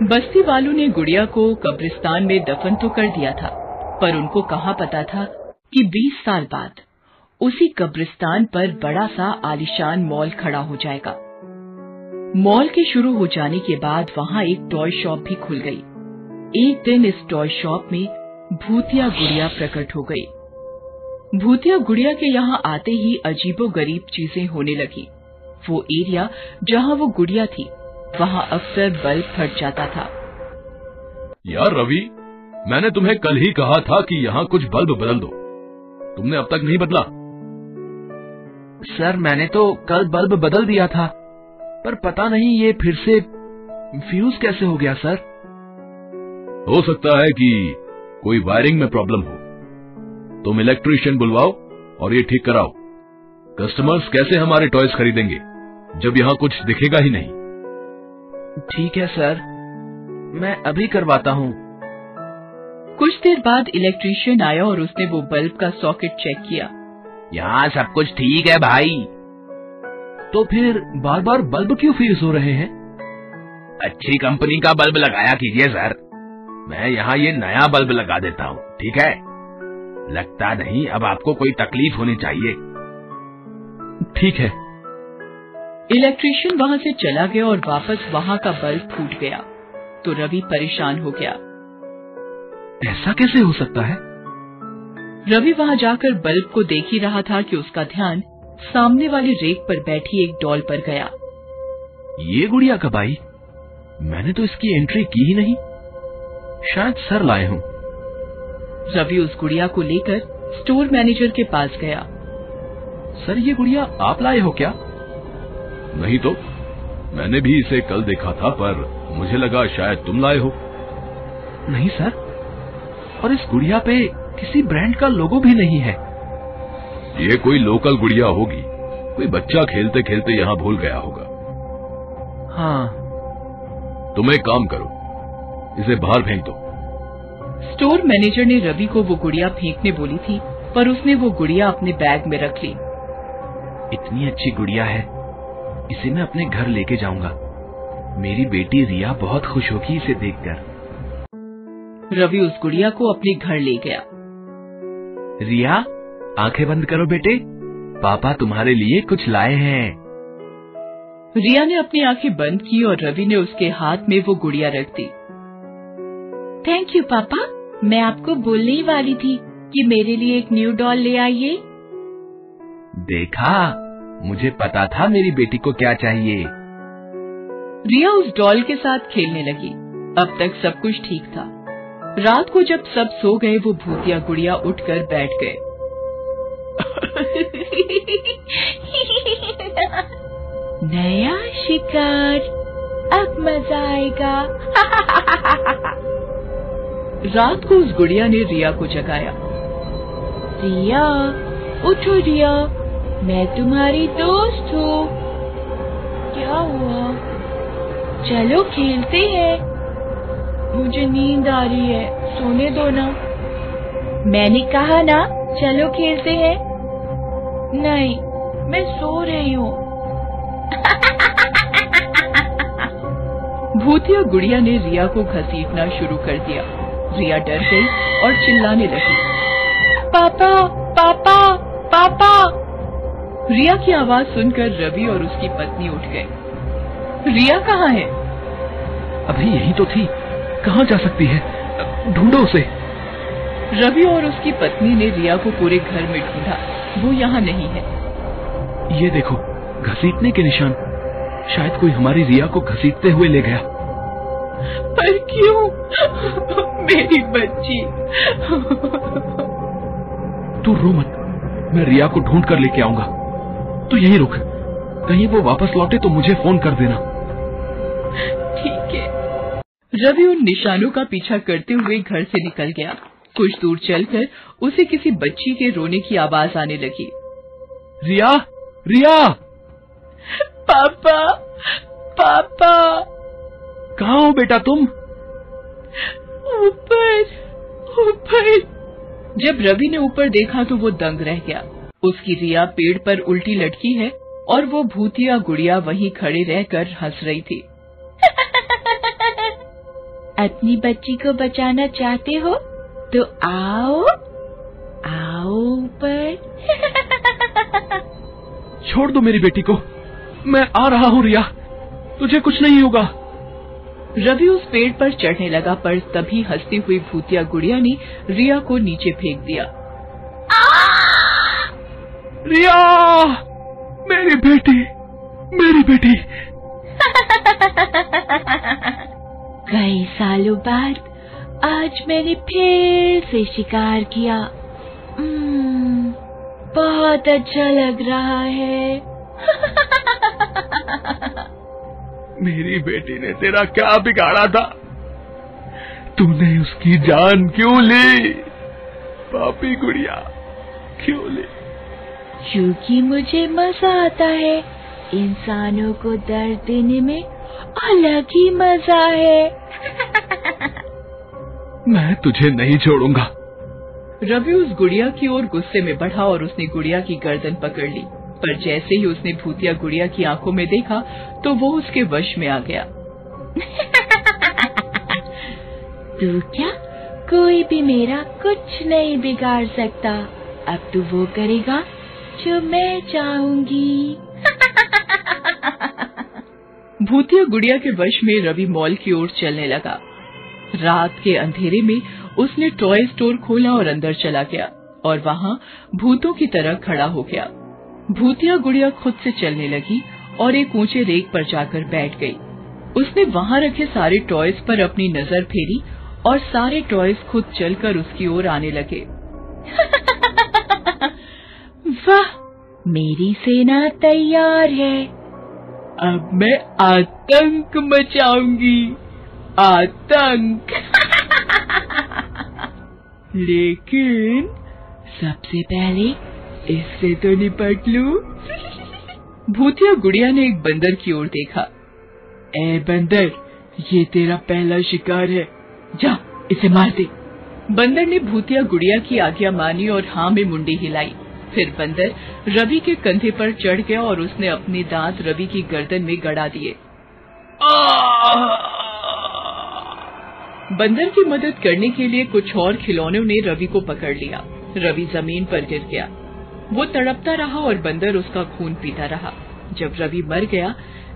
बस्ती वालों ने गुड़िया को कब्रिस्तान में दफन तो कर दिया था, पर उनको कहाँ पता था कि 20 साल बाद उसी कब्रिस्तान पर बड़ा सा आलिशान मॉल खड़ा हो जाएगा। मॉल के शुरू हो जाने के बाद वहाँ एक टॉय शॉप भी खुल गई। एक दिन इस टॉय शॉप में भूतिया गुड़िया प्रकट हो गई। भूतिया गुड़िया के यहाँ आते ही अजीबो गरीब चीज़ें होने लगी। वो एरिया जहाँ वो गुड़िया थी वहाँ अक्सर बल्ब फट जाता था। यार रवि मैंने तुम्हें कल ही कहा था कि यहाँ कुछ बल्ब बदल दो। तुमने अब तक नहीं बदला। सर मैंने तो कल बल्ब बदल दिया था पर पता नहीं ये फिर से फ्यूज कैसे हो गया सर? हो सकता है कि कोई वायरिंग में प्रॉब्लम हो। तुम इलेक्ट्रीशियन बुलवाओ और ये ठीक कराओ। कस्टमर्स कैसे हमारे टॉयज खरीदेंगे जब यहाँ कुछ दिखेगा ही नहीं। ठीक है सर। मैं अभी करवाता हूँ। कुछ देर बाद इलेक्ट्रीशियन आया और उसने वो बल्ब का सॉकेट चेक किया। यहाँ सब कुछ ठीक है भाई। तो फिर बार बार बल्ब क्यों फ्यूज हो रहे हैं? अच्छी कंपनी का बल्ब लगाया कीजिए सर। मैं यहाँ ये नया बल्ब लगा देता हूँ ठीक है? लगता नहीं अब आपको कोई तकलीफ़ होनी चाहिए। ठीक है। इलेक्ट्रीशियन वहाँ से चला गया और वापस वहाँ का बल्ब फूट गया। तो रवि परेशान हो गया। ऐसा कैसे हो सकता है? रवि वहाँ जाकर बल्ब को देख ही रहा था कि उसका ध्यान सामने वाली रेक पर बैठी एक डॉल पर गया। ये गुड़िया कब आई? मैंने तो इसकी एंट्री की ही नहीं। शायद सर लाए हूँ। रवि उस गुड़िया को लेकर स्टोर मैनेजर के पास गया। सर ये गुड़िया आप लाए हो क्या? नहीं तो? मैंने भी इसे कल देखा था पर मुझे लगा शायद तुम लाए हो। नहीं सर। और इस गुड़िया पे किसी ब्रांड का लोगो भी नहीं है। ये कोई लोकल गुड़िया होगी। कोई बच्चा खेलते खेलते यहाँ भूल गया होगा। हाँ। तुम एक काम करो। इसे बाहर फेंक दो। स्टोर मैनेजर ने रवि को वो गुड़िया फेंकने बोली थी पर उसने वो गुड़िया अपने बैग में रख ली। इतनी अच्छी गुड़िया है। इसे मैं अपने घर लेके जाऊँगा। मेरी बेटी रिया बहुत खुश होगी इसे देखकर। रवि उस गुड़िया को अपने घर ले गया। रिया आँखें बंद करो बेटे। पापा तुम्हारे लिए कुछ लाए हैं। रिया ने अपनी आँखें बंद की और रवि ने उसके हाथ में वो गुड़िया रख दी। थैंक यू पापा। मैं आपको बोलने ही वाली थी कि मेरे लिए एक न्यू डॉल ले आइए। देखा? मुझे पता था मेरी बेटी को क्या चाहिए। रिया उस डॉल के साथ खेलने लगी। अब तक सब कुछ ठीक था। रात को जब सब सो गए, वो भूतिया गुड़िया उठकर बैठ गए। नया शिकार, अब मज़ा आएगा। रात को उस गुड़िया ने रिया को जगाया। रिया, उठो रिया। मैं तुम्हारी दोस्त हूँ। क्या हुआ? चलो खेलते हैं। मुझे नींद आ रही है। सोने दो ना। मैंने कहा ना चलो खेलते हैं। नहीं मैं सो रही हूँ। भूतिया गुड़िया ने रिया को घसीटना शुरू कर दिया। रिया डर गई और चिल्लाने लगी। पापा पापा पापा। रिया की आवाज़ सुनकर रवि और उसकी पत्नी उठ गए। रिया कहाँ है? अभी यही तो थी। कहाँ जा सकती है? ढूंढो उसे। रवि और उसकी पत्नी ने रिया को पूरे घर में ढूंढा। वो यहाँ नहीं है। ये देखो घसीटने के निशान। शायद कोई हमारी रिया को घसीटते हुए ले गया। पर क्यों? मेरी बच्ची। तू रो मत। मैं रिया को ढूंढ कर लेके आऊँगा। तू यही रुक कहीं वो वापस लौटे तो मुझे फ़ोन कर देना। ठीक है। रवि उन निशानों का पीछा करते हुए घर से निकल गया। कुछ दूर चलकर उसे किसी बच्ची के रोने की आवाज़ आने लगी। रिया रिया! पापा पापा! कहा हो बेटा तुम? ऊपर ऊपर। जब रवि ने ऊपर देखा तो वो दंग रह गया। उसकी रिया पेड़ पर उल्टी लटकी है और वो भूतिया गुड़िया वहीं खड़े रहकर हंस रही थी। अपनी बच्ची को बचाना चाहते हो तो आओ आओ ऊपर। छोड़ दो मेरी बेटी को। मैं आ रहा हूँ रिया। तुझे कुछ नहीं होगा। रवि उस पेड़ पर चढ़ने लगा पर तभी हंसती हुई भूतिया गुड़िया ने रिया को नीचे फेंक दिया। रिया मेरी बेटी मेरी बेटी। कई सालों बाद आज मैंने फिर से शिकार किया। हम्म, बहुत अच्छा लग रहा है। मेरी बेटी ने तेरा क्या बिगाड़ा था? तूने उसकी जान क्यों ली? पापी गुड़िया क्यों ली? क्योंकि मुझे मज़ा आता है। इंसानों को दर्द देने में अलग ही मज़ा है। मैं तुझे नहीं छोड़ूँगा। रवि उस गुड़िया की ओर गुस्से में बढ़ा और उसने गुड़िया की गर्दन पकड़ ली। पर जैसे ही उसने भूतिया गुड़िया की आँखों में देखा तो वो उसके वश में आ गया। तू क्या? कोई भी मेरा कुछ नहीं बिगाड़ सकता। अब तू वो करेगा जो मैं चाहूँगी। भूतिया गुड़िया के वश में रवि मॉल की ओर चलने लगा। रात के अंधेरे में उसने टॉय स्टोर खोला और अंदर चला गया और वहाँ भूतों की तरह खड़ा हो गया। भूतिया गुड़िया खुद से चलने लगी और एक ऊँचे रेक पर जाकर बैठ गई। उसने वहाँ रखे सारे टॉयज पर अपनी नज़र फेरी और सारे टॉयज खुद चलकर उसकी ओर आने लगे। वाह मेरी सेना तैयार है। अब मैं आतंक मचाऊँगी। आतंक। लेकिन सबसे पहले इससे तो निपट लू। भूतिया गुड़िया ने एक बंदर की ओर देखा। ए बंदर ये तेरा पहला शिकार है। जा इसे मार दे। बंदर ने भूतिया गुड़िया की आज्ञा मानी और हाँ में मुंडी हिलाई। फिर बंदर रवि के कंधे पर चढ़ गया और उसने अपने दांत रवि की गर्दन में गड़ा दिए। बंदर की मदद करने के लिए कुछ और खिलौनों ने रवि को पकड़ लिया। रवि ज़मीन पर गिर गया। वो तड़पता रहा और बंदर उसका खून पीता रहा। जब रवि मर गया,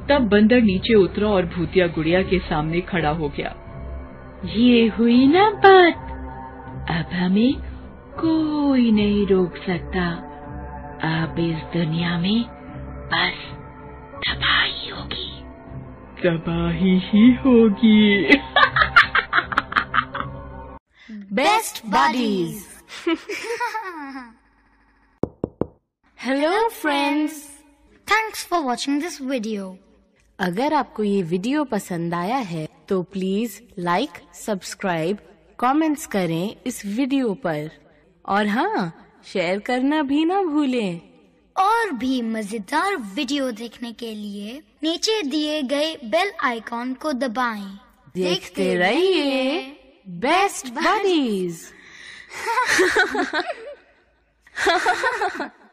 तब बंदर नीचे उतरा और भूतिया गुड़िया के सामने खड़ा हो गया। ये हुई ना बात। अब हमें कोई नहीं रोक सकता अब इस दुनिया में बस तबाही होगी तबाही ही होगी Best Buddies. Hello friends. Thanks for watching this video. अगर आपको ये वीडियो पसंद आया है तो प्लीज़ लाइक सब्सक्राइब कमेंट्स करें इस वीडियो पर और हाँ शेयर करना भी ना भूलें। और भी मज़ेदार वीडियो देखने के लिए नीचे दिए गए बेल आइकॉन को दबाएँ। देखते रहिए बेस्ट बडीज